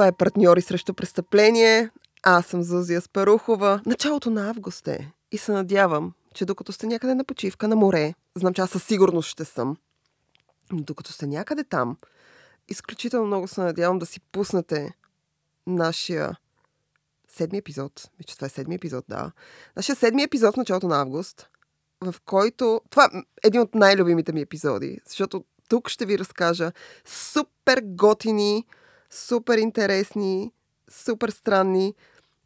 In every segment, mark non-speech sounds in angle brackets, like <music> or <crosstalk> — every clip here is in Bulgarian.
Това е партньори срещу престъпление. Аз съм Зузия Спарухова. Началото на август е. И се надявам, че докато сте някъде на почивка на море, знам, че аз със сигурност ще съм, но докато сте някъде там, изключително много се надявам да си пуснете нашия седми епизод. Мисля, че това е седми епизод, да. Нашия седми епизод в началото на август, в който... Това е един от най-любимите ми епизоди, защото тук ще ви разкажа супер готини, супер интересни, супер странни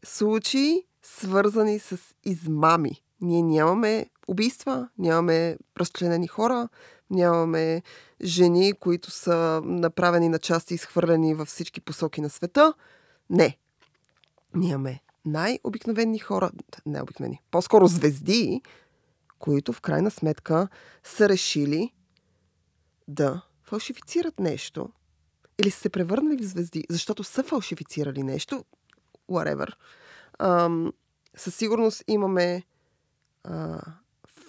случаи, свързани с измами. Ние нямаме убийства, нямаме разчленени хора, нямаме жени, които са направени на части и изхвърлени във всички посоки на света. Не. Нямаме най-обикновени хора, не обикновени, по-скоро звезди, които в крайна сметка са решили да фалшифицират нещо или са се превърнали в звезди, защото са фалшифицирали нещо, whatever. Ам, със сигурност имаме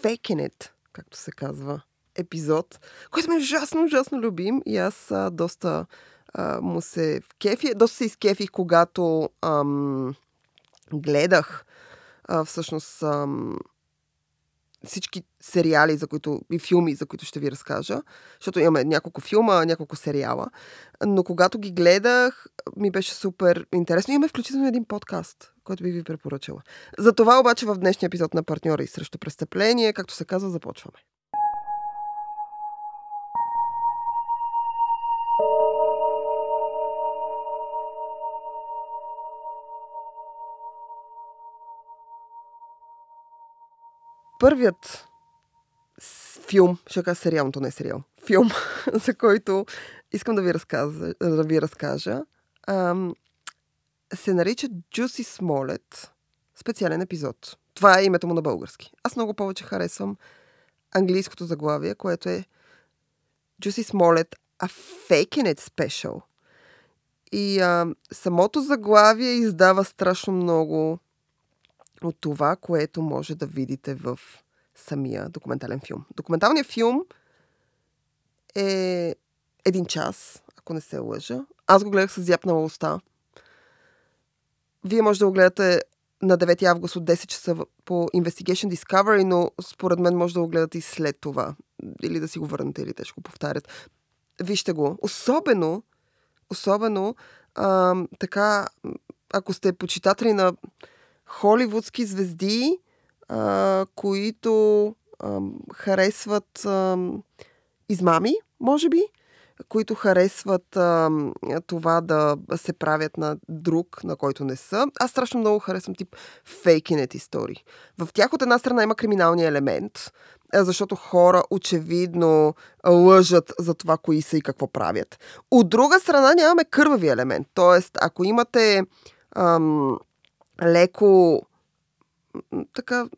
It, както се казва, епизод, който ми е ужасно, ужасно любим и аз а, доста а, му се вкефи, доста се изкефих, когато ам, гледах а, всъщност ам, всички сериали, за които, и филми, за които ще ви разкажа, защото имаме няколко филма, няколко сериала, но когато ги гледах, ми беше супер интересно. Имаме включително един подкаст, който би ви препоръчала. За това обаче в днешния епизод на партньора и срещу престъпление, както се казва, започваме. Първият филм, ще кажа сериал, но не сериал, филм, <laughs> за който искам да ви, разказа, да ви разкажа, ам, се нарича Juicy Smollett, специален епизод. Това е името му на български. Аз много повече харесвам английското заглавие, което е Juicy Smollett, a Faking It Special. И а, самото заглавие издава страшно много от това, което може да видите в самия документален филм. Документалният филм е един час, ако не се лъжа. Аз го гледах с зяпнала уста. Вие може да го гледате на 9 август от 10 часа по Investigation Discovery, но според мен може да го гледате и след това. Или да си го върнете, или те ще го повтарят. Вижте го. Особено, особено а, така, ако сте почитатели на холивудски звезди, а, които а, харесват а, измами, може би, които харесват а, това да се правят на друг, на който не са. Аз страшно много харесвам тип фейкинет истории. В тях от една страна има криминалния елемент, защото хора очевидно лъжат за това, кои са и какво правят. От друга страна нямаме кървави елемент. Тоест, ако имате ам, леко така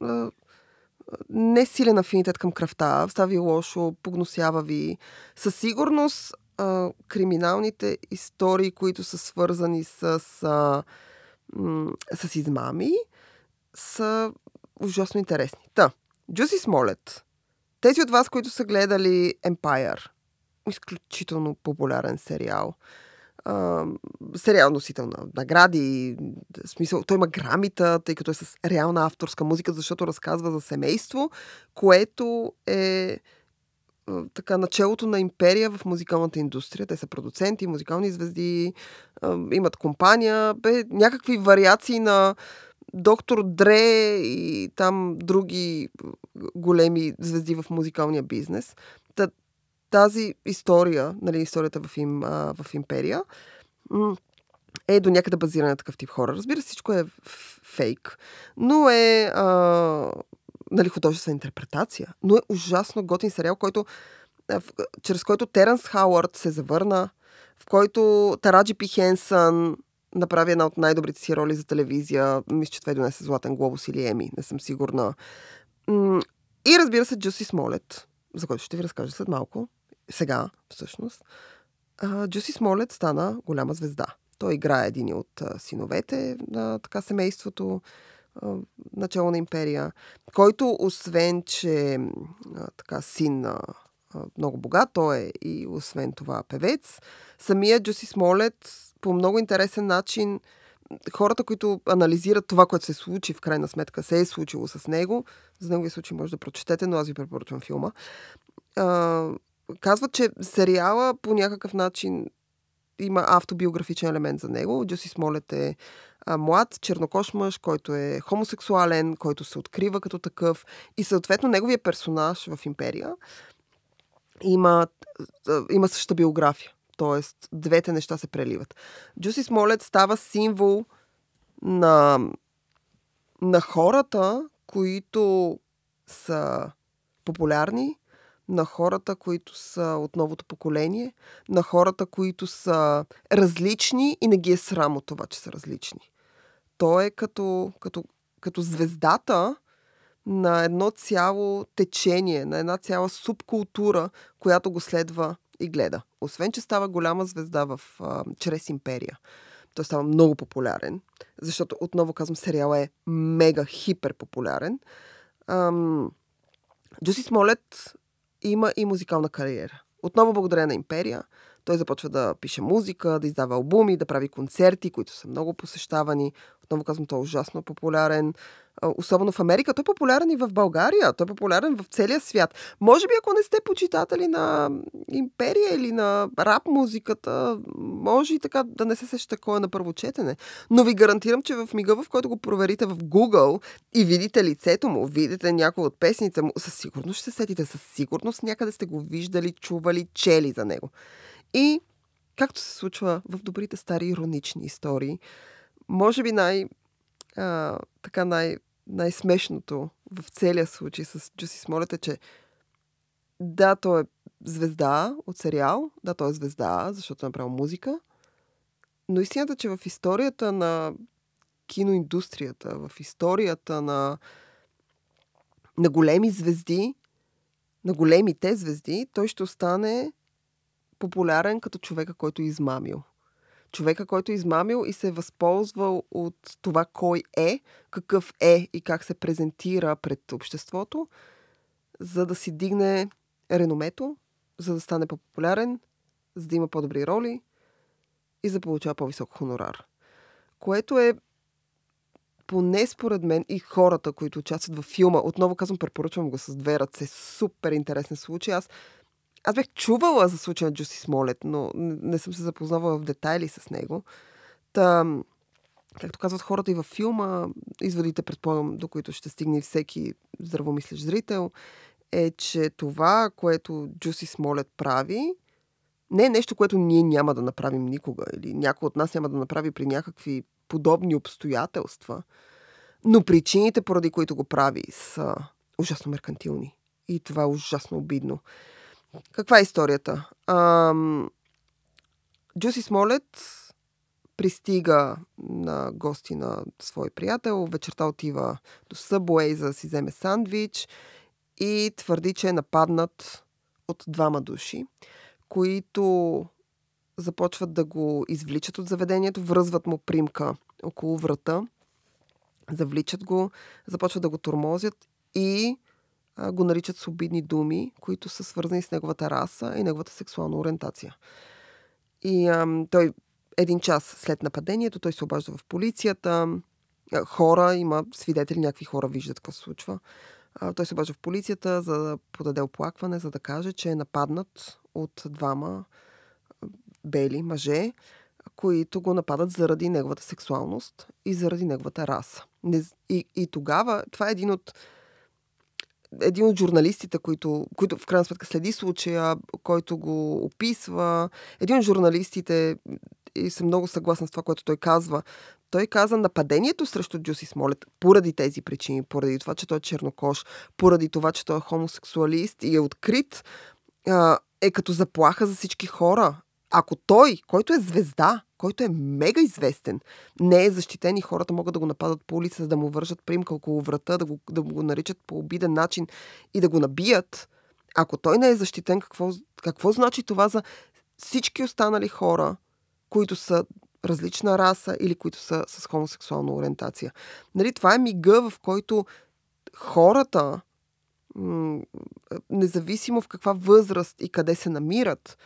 не силен афинитет към кръвта, става ви лошо, погносява ви. Със сигурност криминалните истории, които са свързани с, а, с измами, са ужасно интересни. Та, Джуси Смолет. Тези от вас, които са гледали Empire, изключително популярен сериал – сериал носител на награди. Смисъл, той има грамита, тъй като е с реална авторска музика, защото разказва за семейство, което е така началото на империя в музикалната индустрия. Те са продуценти, музикални звезди, имат компания, бе, някакви вариации на доктор Дре и там други големи звезди в музикалния бизнес тази история, нали, историята в, им, а, в Империя, е до някъде базирана на такъв тип хора. Разбира се, всичко е фейк, но е а, нали, художествена интерпретация. Но е ужасно готин сериал, който, в, чрез който Теренс Хауърд се завърна, в който Тараджи Пи Хенсън направи една от най-добрите си роли за телевизия. Мисля, че това е донесе Златен глобус или Еми, не съм сигурна. И разбира се, Джуси Смолет, за който ще ви разкажа след малко сега, всъщност, Джуси Смолет стана голяма звезда. Той играе един от синовете на така семейството, начало на империя, който, освен, че така син много богат, той е и освен това певец. Самия Джуси Смолет по много интересен начин хората, които анализират това, което се случи, в крайна сметка се е случило с него, за неговия случай може да прочетете, но аз ви препоръчвам филма, казват, че сериала по някакъв начин има автобиографичен елемент за него. Джуси Смолет е а, млад, чернокош мъж, който е хомосексуален, който се открива като такъв и съответно неговия персонаж в Империя има, има същата биография. Тоест, двете неща се преливат. Джуси Смолет става символ на, на хората, които са популярни, на хората, които са от новото поколение, на хората, които са различни и не ги е срам от това, че са различни. Той е като, като, като звездата на едно цяло течение, на една цяла субкултура, която го следва и гледа. Освен, че става голяма звезда в, а, чрез империя. Той става много популярен, защото, отново казвам, сериала е мега хипер популярен. Ам, Джуси Смолет има и музикална кариера. Отново благодаря на Империя. Той започва да пише музика, да издава албуми, да прави концерти, които са много посещавани. Отново казвам, той е ужасно популярен особено в Америка. Той е популярен и в България. Той е популярен в целия свят. Може би, ако не сте почитатели на империя или на рап музиката, може и така да не се сеща кой е на първо четене. Но ви гарантирам, че в мига, в който го проверите в Google и видите лицето му, видите някои от песните му, със сигурност ще се сетите, със сигурност някъде сте го виждали, чували, чели за него. И, както се случва в добрите стари иронични истории, може би най- а, така най- най-смешното в целия случай с Джуси Смолет е, че да, той е звезда от сериал, да, той е звезда, защото е направил музика, но истината, че в историята на киноиндустрията, в историята на, на големи звезди, на големите звезди, той ще остане популярен като човека, който е измамил човека, който е измамил и се е възползвал от това кой е, какъв е и как се презентира пред обществото, за да си дигне реномето, за да стане по-популярен, за да има по-добри роли и за да получава по-висок хонорар. Което е поне според мен и хората, които участват във филма, отново казвам, препоръчвам го с две ръце, супер интересен случай. Аз аз бях чувала за случая на Джуси Смолет, но не съм се запознавала в детайли с него. Та, както казват хората и във филма, изводите, предполагам, до които ще стигне всеки здравомислещ зрител, е, че това, което Джуси Смолет прави, не е нещо, което ние няма да направим никога или някой от нас няма да направи при някакви подобни обстоятелства. Но причините, поради които го прави, са ужасно меркантилни. И това е ужасно обидно. Каква е историята? Ам... Джуси Смолет пристига на гости на свой приятел, вечерта отива до Събуей за да си вземе сандвич и твърди, че е нападнат от двама души, които започват да го извличат от заведението, връзват му примка около врата, завличат го, започват да го тормозят и го наричат с обидни думи, които са свързани с неговата раса и неговата сексуална ориентация. И ам, той един час след нападението, той се обажда в полицията. Хора, има свидетели, някакви хора виждат какво се случва. А, той се обажда в полицията, за да подаде оплакване, за да каже, че е нападнат от двама бели мъже, които го нападат заради неговата сексуалност и заради неговата раса. И, и тогава, това е един от един от журналистите, които, които в крайна сметка следи случая, който го описва, един от журналистите, и съм много съгласна с това, което той казва, той каза нападението срещу Джуси Смолет поради тези причини, поради това, че той е чернокош, поради това, че той е хомосексуалист и е открит, е като заплаха за всички хора. Ако той, който е звезда, който е мега известен, не е защитен и хората могат да го нападат по улица, да му вържат примка около врата, да го, да го наричат по обиден начин и да го набият, ако той не е защитен, какво, какво значи това за всички останали хора, които са различна раса или които са с хомосексуална ориентация? Нали, това е мига, в който хората, независимо в каква възраст и къде се намират,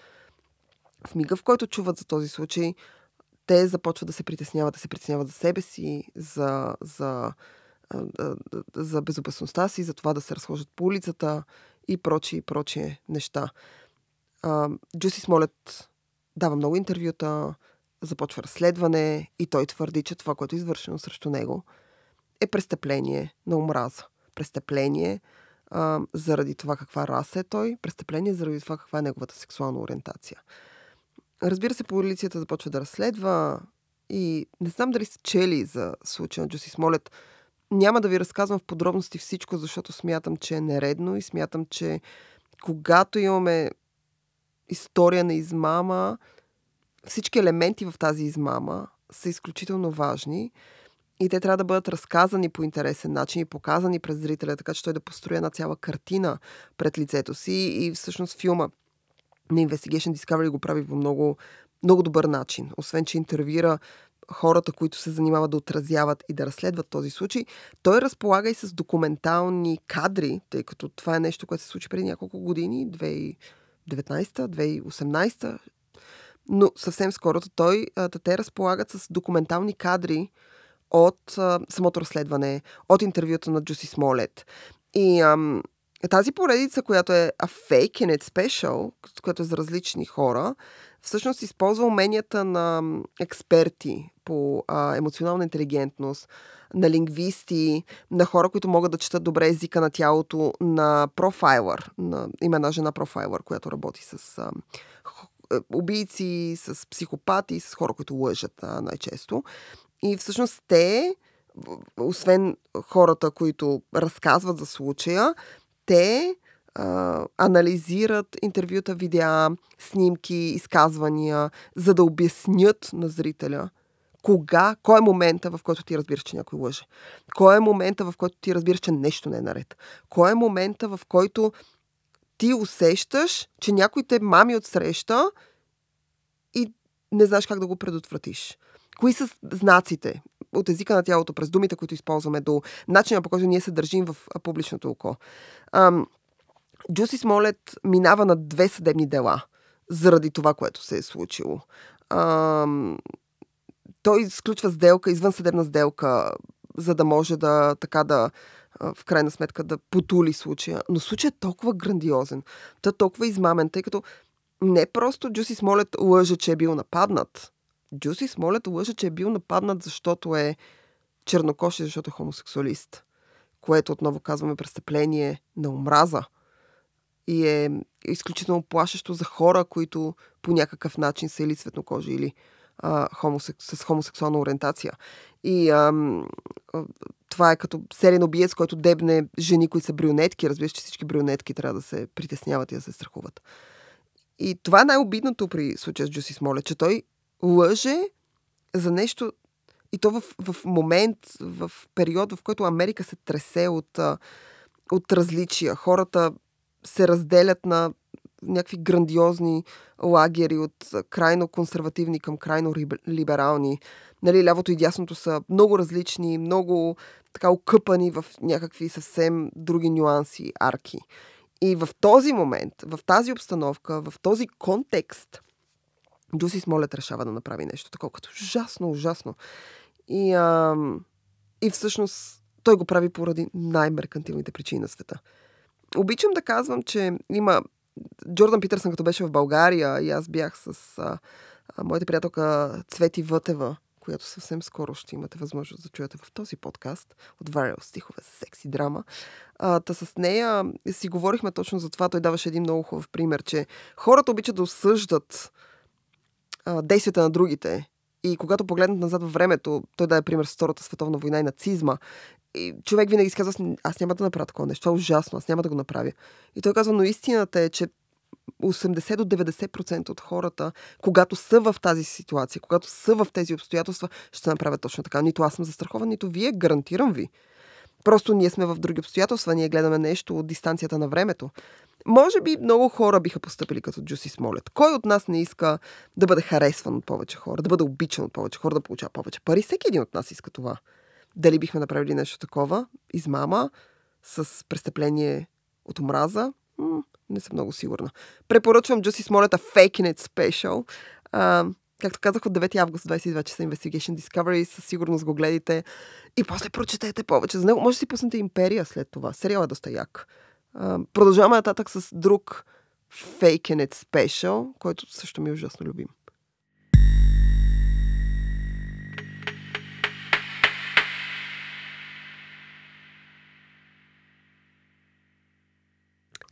в мига, в който чуват за този случай, те започват да се притесняват, да се притесняват за себе си, за, за, за безопасността си, за това да се разхождат по улицата и прочие, и прочие неща. Джуси Смолет дава много интервюта, започва разследване и той твърди, че това, което е извършено срещу него, е престъпление на омраза. Престъпление а, заради това каква раса е той, престъпление заради това каква е неговата сексуална ориентация. Разбира се, полицията започва да разследва и не знам дали сте чели за случая на Джуси Смолет. Няма да ви разказвам в подробности всичко, защото смятам, че е нередно и смятам, че когато имаме история на измама, всички елементи в тази измама са изключително важни и те трябва да бъдат разказани по интересен начин и показани пред зрителя, така че той да построи една цяла картина пред лицето си и всъщност филма на Investigation Discovery го прави по много, много добър начин. Освен, че интервюира хората, които се занимават да отразяват и да разследват този случай, той разполага и с документални кадри, тъй като това е нещо, което се случи преди няколко години, 2019-2018, но съвсем скоро той, те разполагат с документални кадри от а, самото разследване, от интервюта на Джуси Смолет. И ам, тази поредица, която е A Fake in It Special, която е за различни хора, всъщност използва уменията на експерти по а, емоционална интелигентност, на лингвисти, на хора, които могат да четат добре езика на тялото, на профайлър, на, има една жена профайлър, която работи с а, убийци, с психопати, с хора, които лъжат а, най-често. И всъщност те, освен хората, които разказват за случая, те а, анализират интервюта, видеа, снимки, изказвания, за да обяснят на зрителя кога, кой е момента, в който ти разбираш, че някой лъже. Кой е момента, в който ти разбираш, че нещо не е наред. Кой е момента, в който ти усещаш, че някой те мами от среща и не знаеш как да го предотвратиш. Кои са знаците от езика на тялото, през думите, които използваме, до начина по който ние се държим в публичното око? Ам, Джуси Смолет минава на две съдебни дела заради това, което се е случило. Ам, той сключва сделка, извън съдебна сделка, за да може да така да в крайна сметка да потули случая. Но случай е толкова грандиозен, той е толкова измамен, тъй като не просто Джуси Смолет лъже, че е бил нападнат. Джуси Смолет лъже, че е бил нападнат, защото е чернокоши, защото е хомосексуалист. Което отново казваме престъпление на омраза. И е изключително плашещо за хора, които по някакъв начин са или цветнокожи, или а, хомосек... с хомосексуална ориентация. И ам, това е като серен обиец, който дебне жени, които са брюнетки. Разбираш, че всички брюнетки трябва да се притесняват и да се страхуват. И това е най-обидното при случая с Джуси Смоле, че той лъже за нещо и то в, в момент, в период, в който Америка се тресе от, от различия. Хората се разделят на някакви грандиозни лагери от крайно консервативни към крайно либерални. Нали, лявото и дясното са много различни, много така окъпани в някакви съвсем други нюанси, арки. И в този момент, в тази обстановка, в този контекст, Джуси Смолет решава да направи нещо такова, като ужасно, ужасно. И, а, и всъщност той го прави поради най-меркантилните причини на света. Обичам да казвам, че има Джордан Питърсън, като беше в България, и аз бях с а, моята приятелка Цвети Вътева, която съвсем скоро ще имате възможност да чуете в този подкаст от Варел стихове за секси драма. А, та с нея си говорихме точно за това. Той даваше един много хубав пример, че хората обичат да осъждат действията на другите. И когато погледнат назад във времето, той даде пример с Втората световна война и нацизма. И човек винаги казва, аз няма да направя такова нещо, това е ужасно, аз няма да го направя. И той казва, но истината е, че 80 до 90% от хората, когато са в тази ситуация, когато са в тези обстоятелства, ще направят точно така. Нито аз съм застрахован, нито вие, гарантирам ви. Просто ние сме в други обстоятелства, ние гледаме нещо от дистанцията на времето. Може би много хора биха поступили като Джуси Смолет. Кой от нас не иска да бъде харесван от повече хора, да бъде обичан от повече хора, да получава повече пари? Всеки един от нас иска това. Дали бихме направили нещо такова? Измама с престъпление от омраза? М- не съм много сигурна. Препоръчвам Джуси Смолета Faking It Special. А, както казах, от 9 август 22 часа Investigation Discovery, със сигурност го гледайте и после прочетете повече. За него може да си пуснете Империя след това. Сериал е доста як. продължаваме нататък с друг Fake and Special, който също ми е ужасно любим.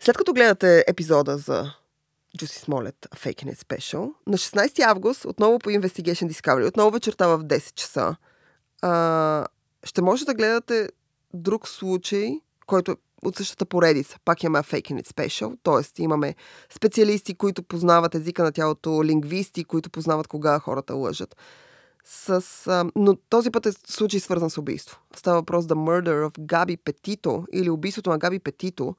След като гледате епизода за Джуси Смолет Fake It Special, на 16 август, отново по Investigation Discovery, отново вечерта в 10 часа, а, ще може да гледате друг случай, който е от същата поредица. Пак имаме Fake It Special, т.е. имаме специалисти, които познават езика на тялото, лингвисти, които познават кога хората лъжат. С, а, но този път е случай свързан с убийство. Става въпрос за Murder of Габи Петито или убийството на Габи Петито,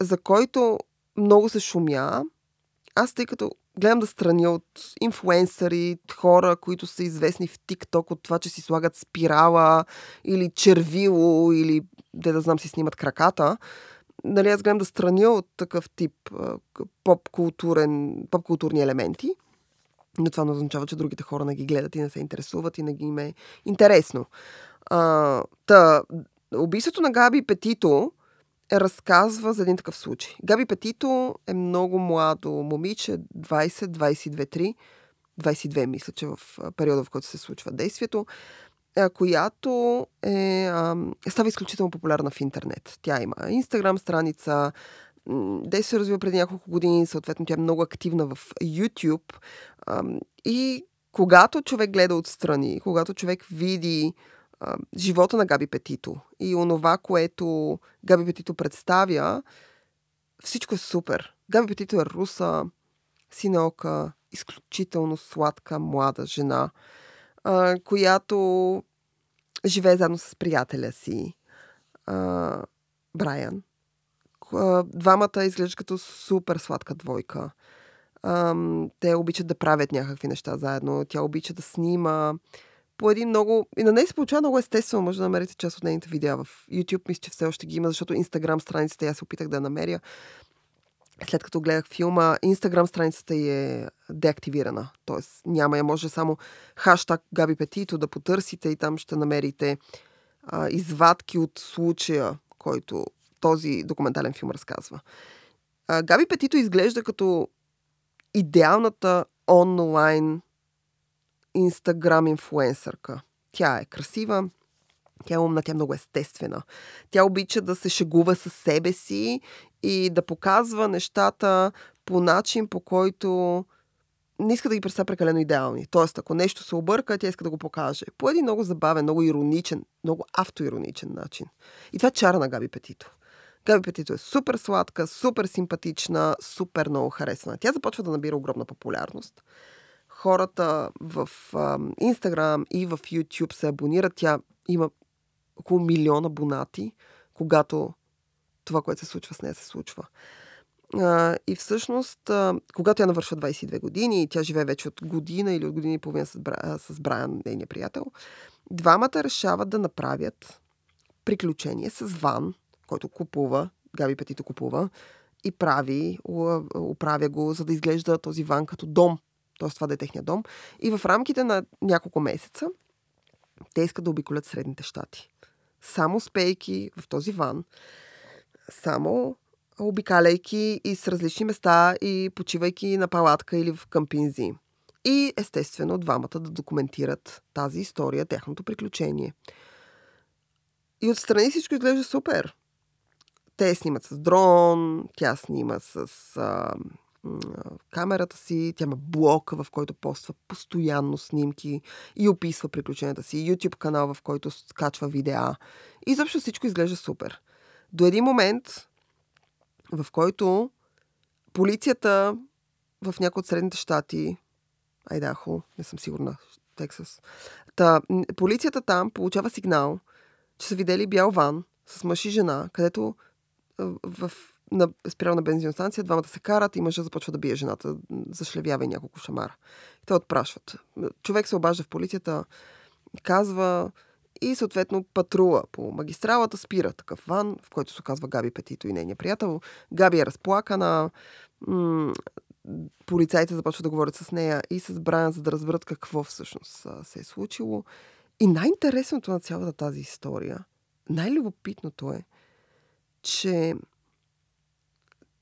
за който много се шумя. Аз, тъй като гледам да страня от инфуенсъри, хора, които са известни в ТикТок от това, че си слагат спирала или червило или де да знам си снимат краката. Нали, аз гледам да страня от такъв тип поп-културен, поп-културни елементи. Но това не означава, че другите хора не ги гледат и не се интересуват и не ги им е интересно. А, та, убийството на Габи Петито разказва за един такъв случай. Габи Петито е много младо момиче, 20, 22, 3, 22 мисля, че в периода, в който се случва действието, която е, става изключително популярна в интернет. Тя има инстаграм страница, Дей се развива преди няколко години, съответно тя е много активна в YouTube. И когато човек гледа отстрани, когато човек види живота на Габи Петито и онова, което Габи Петито представя, всичко е супер. Габи Петито е руса, синока, изключително сладка, млада жена, а, която живее заедно с приятеля си, а, Брайан. Двамата изглеждат като супер сладка двойка. А, те обичат да правят някакви неща заедно. Тя обича да снима по един много... И на нея се получава много естествено. Може да намерите част от нейните видеа в YouTube. Мисля, че все още ги има, защото Instagram страницата я се опитах да намеря. След като гледах филма, Instagram страницата е деактивирана. Тоест няма я. Може само хаштаг Габи Петито да потърсите и там ще намерите а, извадки от случая, който този документален филм разказва. А, Габи Петито изглежда като идеалната онлайн инстаграм инфуенсърка. Тя е красива, тя е умна, тя е много естествена. Тя обича да се шегува със себе си и да показва нещата по начин, по който не иска да ги представя прекалено идеални. Тоест, ако нещо се обърка, тя иска да го покаже. По един много забавен, много ироничен, много автоироничен начин. И това е чара на Габи Петито. Габи Петито е супер сладка, супер симпатична, супер много харесвана. Тя започва да набира огромна популярност хората в Инстаграм и в YouTube се абонират. Тя има около милион абонати, когато това, което се случва с нея, се случва. И всъщност, когато тя навършва 22 години и тя живее вече от година или от година и половина с, Бра, с Брайан, нейния приятел, двамата решават да направят приключение с ван, който купува, Габи Петито купува, и прави, управя го, за да изглежда този ван като дом т.е. това да е техния дом. И в рамките на няколко месеца те искат да обиколят Средните щати. Само спейки в този ван, само обикаляйки и с различни места и почивайки на палатка или в къмпинзи. И естествено двамата да документират тази история, тяхното приключение. И отстрани всичко изглежда супер. Те снимат с дрон, тя снима с а, камерата си, тя има блог, в който поства постоянно снимки и описва приключенията си, YouTube канал, в който скачва видеа. И заобщо всичко изглежда супер. До един момент, в който полицията в някои от средните щати, Айдахо, не съм сигурна, Тексас, та, полицията там получава сигнал, че са видели бял ван с мъж и жена, където в на спирал на бензиностанция, двамата се карат и мъжът започва да бие жената, зашлевява и няколко шамара. И те отпрашват. Човек се обажда в полицията, казва и съответно патрула по магистралата спира такъв ван, в който се оказва Габи Петито и нейния приятел. Габи е разплакана. полицайите започват да говорят с нея и с Брайан, за да разберат какво всъщност се е случило. И най-интересното на цялата тази история, най-любопитното е, че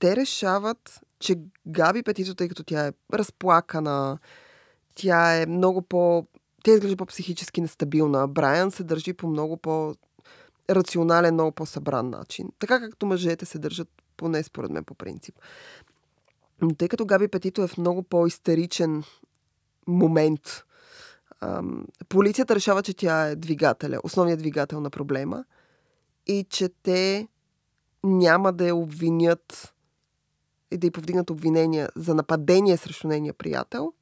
те решават, че Габи Петито, тъй като тя е разплакана, тя е много по... Тя изглежда по-психически нестабилна. Брайан се държи по много по рационален, много по-събран начин. Така както мъжете се държат, поне според мен по принцип. Но тъй като Габи Петито е в много по-истеричен момент, ам, полицията решава, че тя е двигателя, основният двигател на проблема и че те няма да я обвинят и да й повдигнат обвинения за нападение срещу нейния приятел,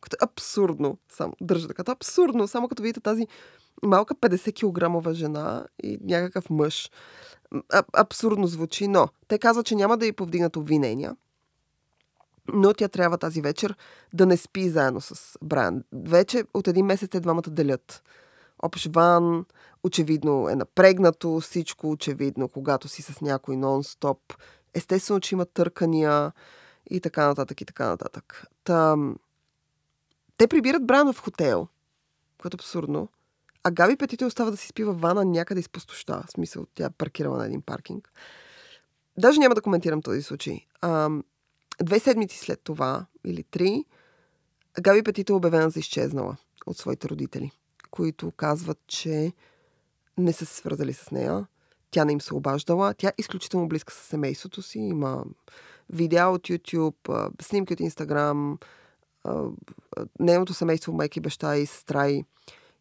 като абсурдно, само държа така, абсурдно, само като видите тази малка 50 кг жена и някакъв мъж. А, абсурдно звучи, но те казват, че няма да й повдигнат обвинения, но тя трябва тази вечер да не спи заедно с Брайан. Вече от един месец те двамата делят. Общ ван, очевидно е напрегнато, всичко очевидно, когато си с някой нон-стоп. Естествено, че има търкания и така нататък, и така нататък. Та, те прибират Брайан в хотел, което е абсурдно. А Габи Петито остава да си спива вана някъде из пустоща. В смисъл, тя е паркирала на един паркинг. Даже няма да коментирам този случай. А, две седмици след това, или три, Габи Петито е обявена за изчезнала от своите родители, които казват, че не са се свързали с нея. Тя не им се обаждала. Тя е изключително близка с семейството си. Има видеа от YouTube, снимки от Instagram. Нейното семейство, майки, баща и сестра и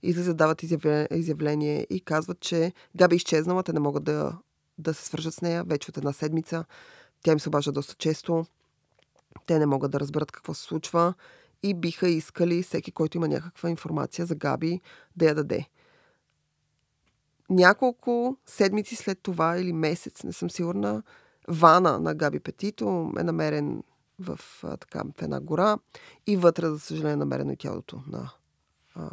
излизат, дават изявление и казват, че Габи изчезнала, те не могат да, да се свържат с нея вече от една седмица. Тя им се обажда доста често. Те не могат да разберат какво се случва и биха искали всеки, който има някаква информация за Габи, да я даде. Няколко седмици след това или месец, не съм сигурна, вана на Габи Петито е намерен в, така, в една гора и вътре, за съжаление, е намерено и тялото на а,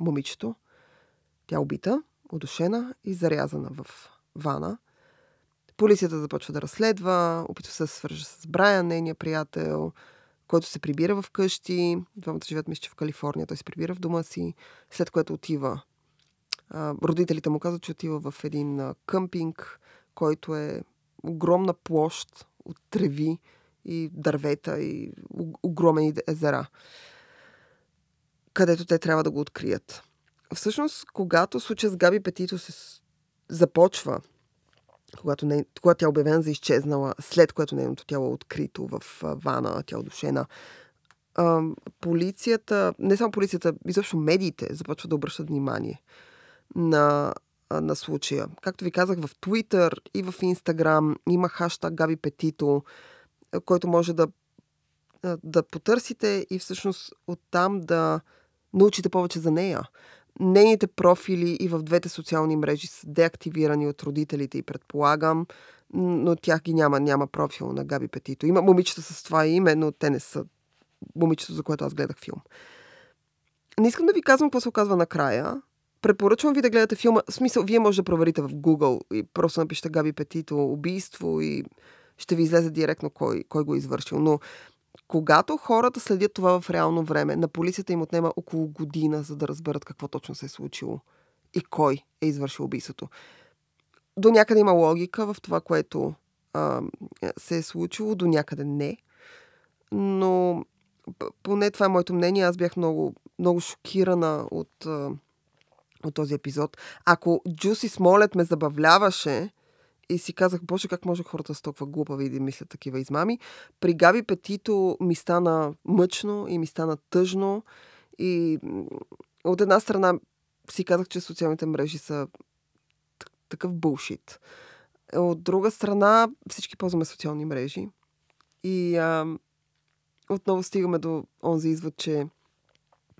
момичето. Тя убита, удушена и зарязана в вана. Полицията започва да разследва, опитва се да свържа с Брайан, нейния приятел, който се прибира в къщи. Двамата живеят, мисля, в Калифорния. Той се прибира в дома си, след което отива. Родителите му казват, че отива в един къмпинг, който е огромна площ от треви и дървета и огромни езера където те трябва да го открият. Всъщност, когато случая с Габи Петито се започва, когато, не, когато тя е обявена за изчезнала, след което нейното тяло е открито в вана, тя е удушена, полицията, не само полицията, изобщо медиите започват да обръщат внимание на, на случая. Както ви казах, в Twitter и в Instagram има хаштаг Габи Петито, който може да, да потърсите и всъщност оттам да научите повече за нея. Нейните профили и в двете социални мрежи са деактивирани от родителите и предполагам, но тях ги няма. Няма профил на Габи Петито. Има момичета с това име, но те не са момичето, за което аз гледах филм. Не искам да ви казвам какво се оказва накрая. Препоръчвам ви да гледате филма. В смисъл, вие може да проверите в Google и просто напишете Габи Петито убийство и ще ви излезе директно кой, кой го е извършил. Но когато хората следят това в реално време, на полицията им отнема около година, за да разберат какво точно се е случило и кой е извършил убийството. До някъде има логика в това, което а, се е случило, до някъде не. Но поне това е моето мнение. Аз бях много, много шокирана от, от този епизод. Ако Джуси Смолет ме забавляваше, и си казах, боже, как може хората са толкова глупави да мислят такива измами. При Габи Петито ми стана мъчно и ми стана тъжно. И от една страна си казах, че социалните мрежи са такъв булшит. От друга страна, всички ползваме социални мрежи. И а, отново стигаме до онзи извод, че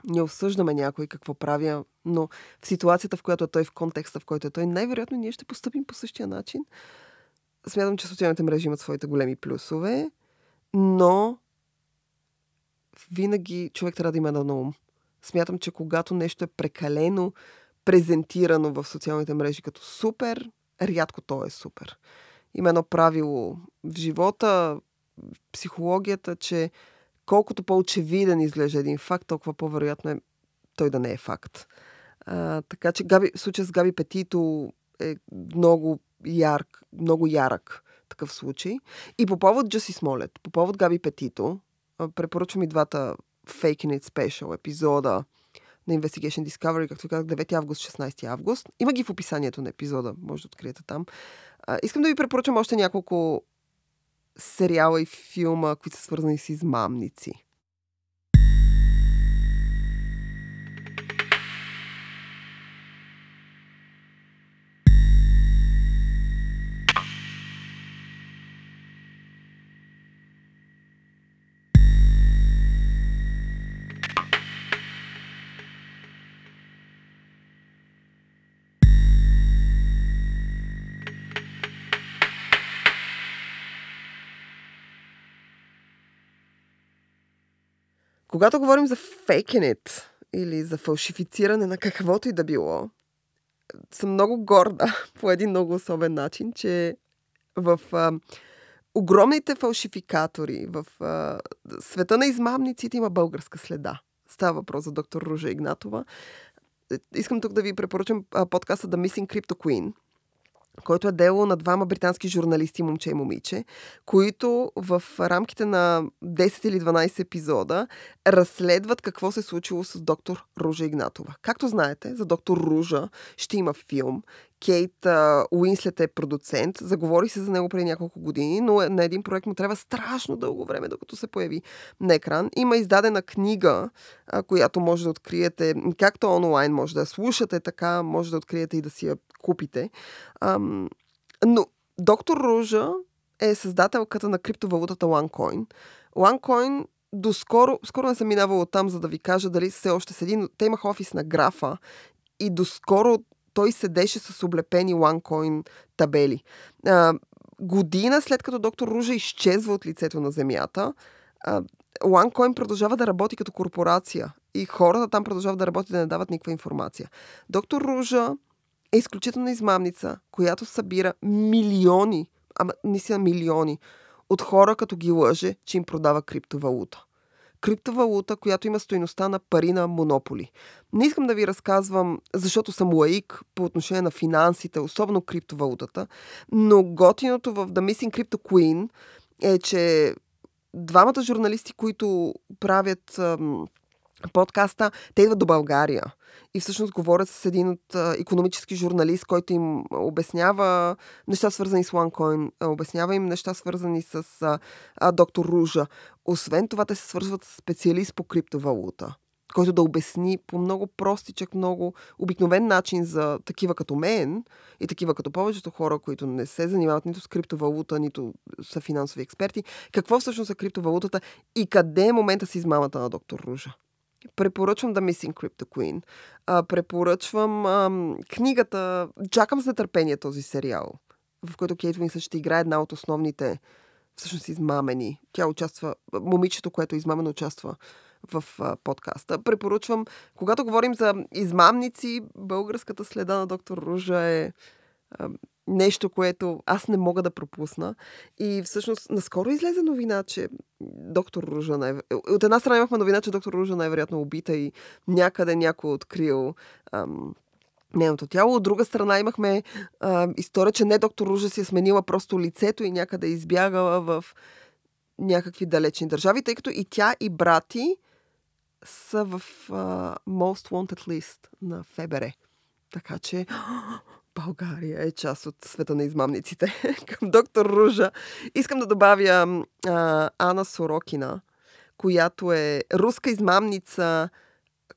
не осъждаме някой какво правя, но в ситуацията, в която е той, в контекста, в който е той, най-вероятно ние ще поступим по същия начин. Смятам, че социалните мрежи имат своите големи плюсове, но винаги човек трябва да има на ум. Смятам, че когато нещо е прекалено презентирано в социалните мрежи като супер, рядко то е супер. Има едно правило в живота, психологията, че колкото по-очевиден изглежда един факт, толкова по-вероятно е той да не е факт. А, така че Габи, случай с Габи Петито е много ярк, много ярък такъв случай. И по повод Джаси Смолет, по повод Габи Петито, препоръчвам и двата Faking It Special епизода на Investigation Discovery, както казах, 9 август, 16 август. Има ги в описанието на епизода, може да откриете там. А, искам да ви препоръчам още няколко сериала и филма, които са свързани с измамници. Когато говорим за faking it или за фалшифициране на каквото и да било, съм много горда <laughs> по един много особен начин, че в а, огромните фалшификатори, в а, света на измамниците има българска следа. Става въпрос за доктор Ружа Игнатова. Искам тук да ви препоръчам подкаста The Missing Crypto Queen – който е дело на двама британски журналисти, момче и момиче, които в рамките на 10 или 12 епизода разследват какво се е случило с доктор Ружа Игнатова. Както знаете, за доктор Ружа ще има филм. Кейт Уинслет е продуцент. Заговори се за него преди няколко години, но на един проект му трябва страшно дълго време, докато се появи на екран. Има издадена книга, uh, която може да откриете, както онлайн може да я слушате, така може да откриете и да си я купите. Um, но доктор Ружа е създателката на криптовалутата OneCoin. OneCoin доскоро, скоро не съм минавала там, за да ви кажа дали все още седи, но те имаха офис на графа и доскоро той седеше с облепени OneCoin табели. А, година след като доктор Ружа изчезва от лицето на земята, а, OneCoin продължава да работи като корпорация и хората там продължават да работят да не дават никаква информация. Доктор Ружа е изключително измамница, която събира милиони, ама наистина милиони, от хора, като ги лъже, че им продава криптовалута криптовалута, която има стоеността на пари на монополи. Не искам да ви разказвам, защото съм лаик по отношение на финансите, особено криптовалутата, но готиното в The Missing Crypto Queen е, че двамата журналисти, които правят ам, подкаста, те идват до България и всъщност говорят с един от економически журналист, който им обяснява неща свързани с OneCoin, обяснява им неща свързани с а, а, доктор Ружа. Освен това, те се свързват с специалист по криптовалута който да обясни по много простичък, много обикновен начин за такива като мен и такива като повечето хора, които не се занимават нито с криптовалута, нито са финансови експерти, какво всъщност е криптовалутата и къде е момента с измамата на доктор Ружа. Препоръчвам The Missing Crypto Queen. А, препоръчвам а, книгата. Чакам с нетърпение този сериал, в който Кейт Уинсън ще играе една от основните всъщност измамени. Тя участва, момичето, което е измамено, участва в а, подкаста. Препоръчвам, когато говорим за измамници, българската следа на доктор Ружа е а, нещо, което аз не мога да пропусна. И всъщност наскоро излезе новина, че доктор Ружа най- От една страна имахме новина, че доктор Ружа най-вероятно е убита и някъде някой е открил ам, нейното тяло. От друга страна имахме а, история, че не доктор Ружа си е сменила просто лицето и някъде е избягала в някакви далечни държави, тъй като и тя и брати са в а, Most Wanted List на ФБР. Така че България е част от света на измамниците. <laughs> Към доктор Ружа. Искам да добавя а, Ана Сорокина, която е руска измамница,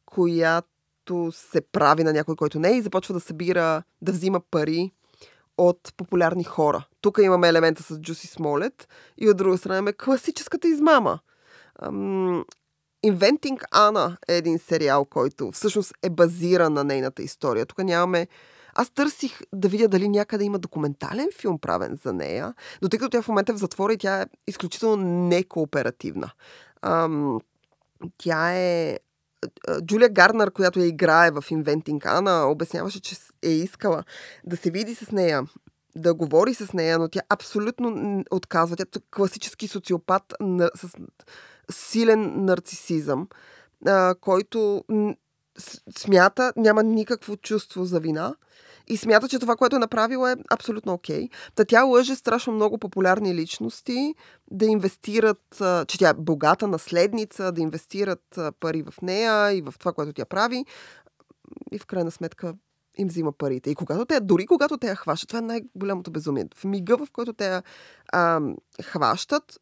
която се прави на някой, който не е и започва да събира, да взима пари от популярни хора. Тук имаме елемента с Джуси Смолет и от друга страна имаме класическата измама. Ам, Inventing Anna е един сериал, който всъщност е базиран на нейната история. Тук нямаме аз търсих да видя дали някъде има документален филм правен за нея, но тъй като тя в момента е в затвора и тя е изключително некооперативна. Ам, тя е Джулия Гарнер, която я играе в Inventing Anna, обясняваше, че е искала да се види с нея да говори с нея, но тя абсолютно отказва. Тя е класически социопат с силен нарцисизъм, който смята, няма никакво чувство за вина и смята, че това, което е направила е абсолютно окей. Okay. Та тя лъже страшно много популярни личности да инвестират, че тя е богата наследница, да инвестират пари в нея и в това, което тя прави. И в крайна сметка им взима парите. И когато те, дори когато те я хващат, това е най-голямото безумие. В мига, в който те я а, хващат,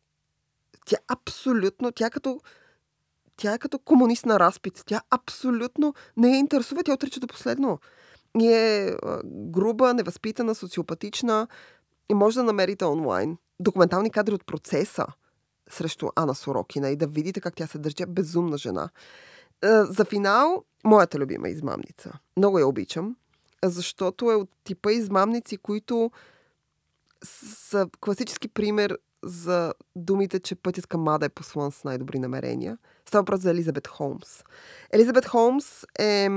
тя абсолютно, тя като тя е като комунист на разпит. Тя абсолютно не я интересува, тя отрича до последно. Е груба, невъзпитана, социопатична и може да намерите онлайн документални кадри от процеса срещу Ана Сорокина и да видите как тя се държа безумна жена. За финал, моята любима измамница. Много я обичам, защото е от типа измамници, които са класически пример за думите, че пътят към Мада е послан с най-добри намерения. Става въпрос за Елизабет Холмс. Елизабет Холмс е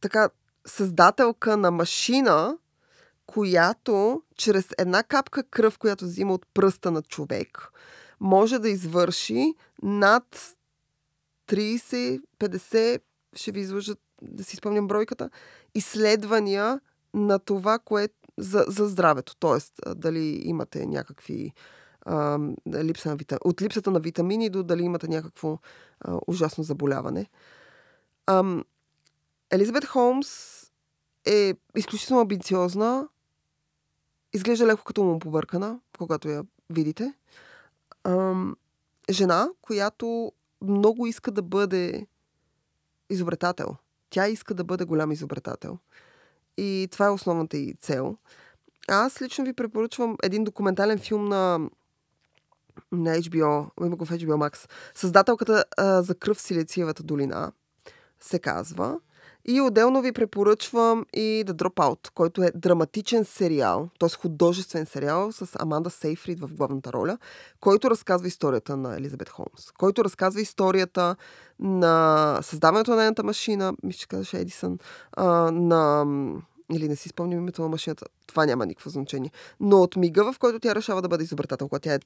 така създателка на машина, която чрез една капка кръв, която взима от пръста на човек, може да извърши над 30, 50, ще ви изложа да си спомням бройката, изследвания на това, което за, за здравето. Тоест, дали имате някакви а, липса на витамини, от липсата на витамини до дали имате някакво а, ужасно заболяване. А, Елизабет Холмс е изключително амбициозна, изглежда леко като му побъркана, когато я видите. А, жена, която много иска да бъде изобретател. Тя иска да бъде голям изобретател. И това е основната и цел. Аз лично ви препоръчвам един документален филм на, на HBO, има го в HBO Max. Създателката а, за кръв Силициевата долина се казва. И отделно ви препоръчвам и The Dropout, който е драматичен сериал, т.е. художествен сериал с Аманда Сейфрид в главната роля, който разказва историята на Елизабет Холмс, който разказва историята на създаването на нейната машина, мисля, че казваше Едисън, на или не си спомням името на машината, това няма никакво значение. Но от мига, в който тя решава да бъде изобретател, когато тя е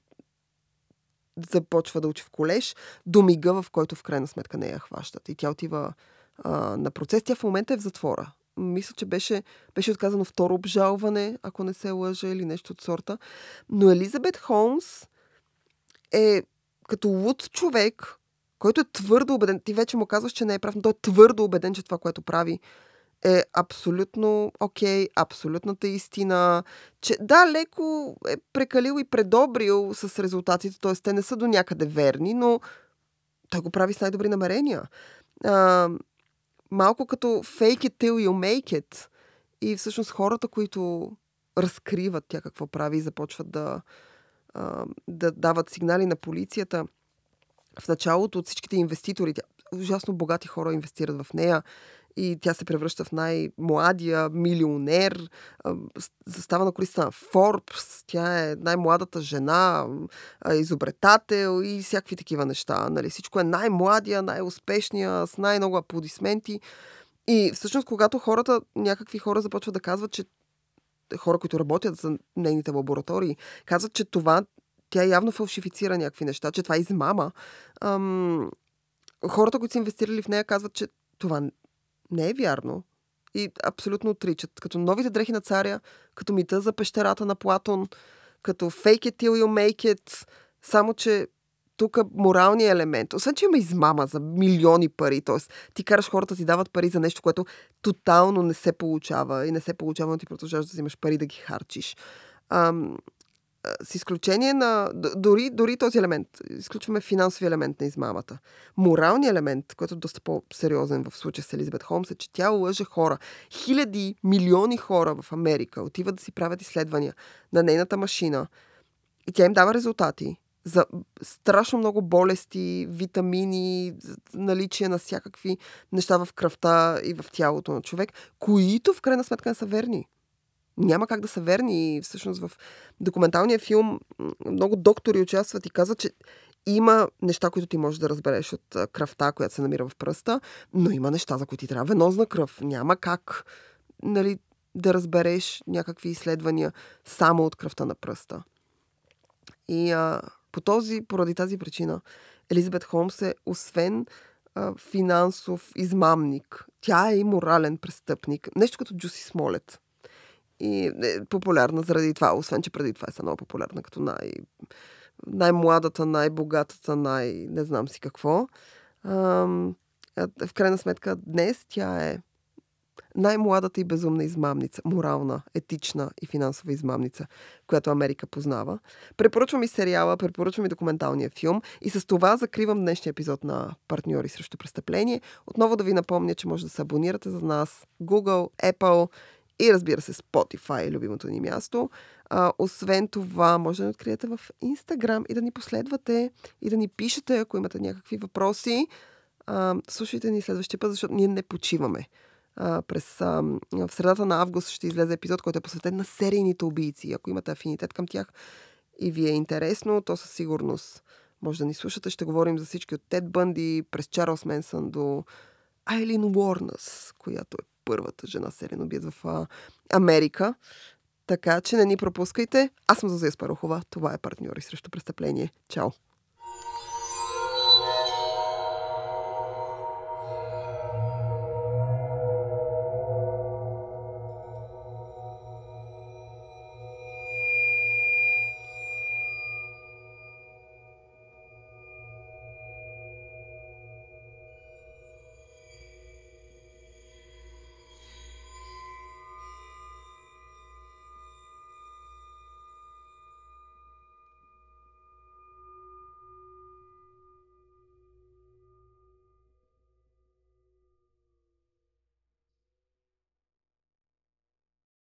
започва да учи в колеж, до мига, в който в крайна сметка не я хващат. И тя отива на процес. Тя в момента е в затвора. Мисля, че беше, беше отказано второ обжалване, ако не се лъжа, или нещо от сорта. Но Елизабет Холмс е като луд човек, който е твърдо убеден. Ти вече му казваш, че не е прав, но той е твърдо убеден, че това, което прави, е абсолютно окей, okay, абсолютната истина, че да, леко е прекалил и предобрил с резултатите, т.е. те не са до някъде верни, но той го прави с най-добри намерения. Малко като fake it till you make it. И всъщност хората, които разкриват тя какво прави и започват да, да дават сигнали на полицията, в началото от всичките инвеститори, ужасно богати хора инвестират в нея и тя се превръща в най-младия милионер, застава на колиста на Форбс, тя е най-младата жена, изобретател и всякакви такива неща. Нали? Всичко е най-младия, най-успешния, с най-много аплодисменти. И всъщност, когато хората, някакви хора започват да казват, че хора, които работят за нейните лаборатории, казват, че това тя явно фалшифицира някакви неща, че това е измама. Ам, хората, които са инвестирали в нея, казват, че това не е вярно. И абсолютно отричат. Като новите дрехи на царя, като мита за пещерата на Платон, като fake it till you make it, само че тук моралният елемент, освен че има измама за милиони пари, т.е. ти караш хората ти дават пари за нещо, което тотално не се получава и не се получава, но ти продължаваш да взимаш пари да ги харчиш. Ам, с изключение на... Дори, дори този елемент. Изключваме финансови елемент на измамата. Моралният елемент, който е доста по-сериозен в случая с Елизабет Холмс, е, че тя лъже хора. Хиляди, милиони хора в Америка отиват да си правят изследвания на нейната машина и тя им дава резултати за страшно много болести, витамини, наличие на всякакви неща в кръвта и в тялото на човек, които в крайна сметка не са верни няма как да са верни. И всъщност в документалния филм много доктори участват и казват, че има неща, които ти можеш да разбереш от кръвта, която се намира в пръста, но има неща, за които ти трябва венозна кръв. Няма как нали, да разбереш някакви изследвания само от кръвта на пръста. И а, по този, поради тази причина, Елизабет Холмс е, освен а, финансов измамник, тя е и морален престъпник. Нещо като Джуси Смолет. И е популярна заради това, освен че преди това е станала популярна като най- най-младата, най-богатата, най- не знам си какво. Ам, в крайна сметка днес тя е най-младата и безумна измамница, морална, етична и финансова измамница, която Америка познава. Препоръчвам и сериала, препоръчвам и документалния филм и с това закривам днешния епизод на Партньори срещу престъпление. Отново да ви напомня, че може да се абонирате за нас Google, Apple и разбира се Spotify, любимото ни място. А, освен това, може да ни откриете в Instagram и да ни последвате и да ни пишете, ако имате някакви въпроси. А, слушайте ни следващия път, защото ние не почиваме. А, през а, в средата на август ще излезе епизод, който е посветен на серийните убийци. Ако имате афинитет към тях и ви е интересно, то със сигурност може да ни слушате. Ще говорим за всички от Тед Бънди, през Чарлз Менсън до Айлин Уорнес, която е първата жена серийно убият в Америка. Така че не ни пропускайте. Аз съм Зозия Спарухова. Това е партньори срещу престъпление. Чао!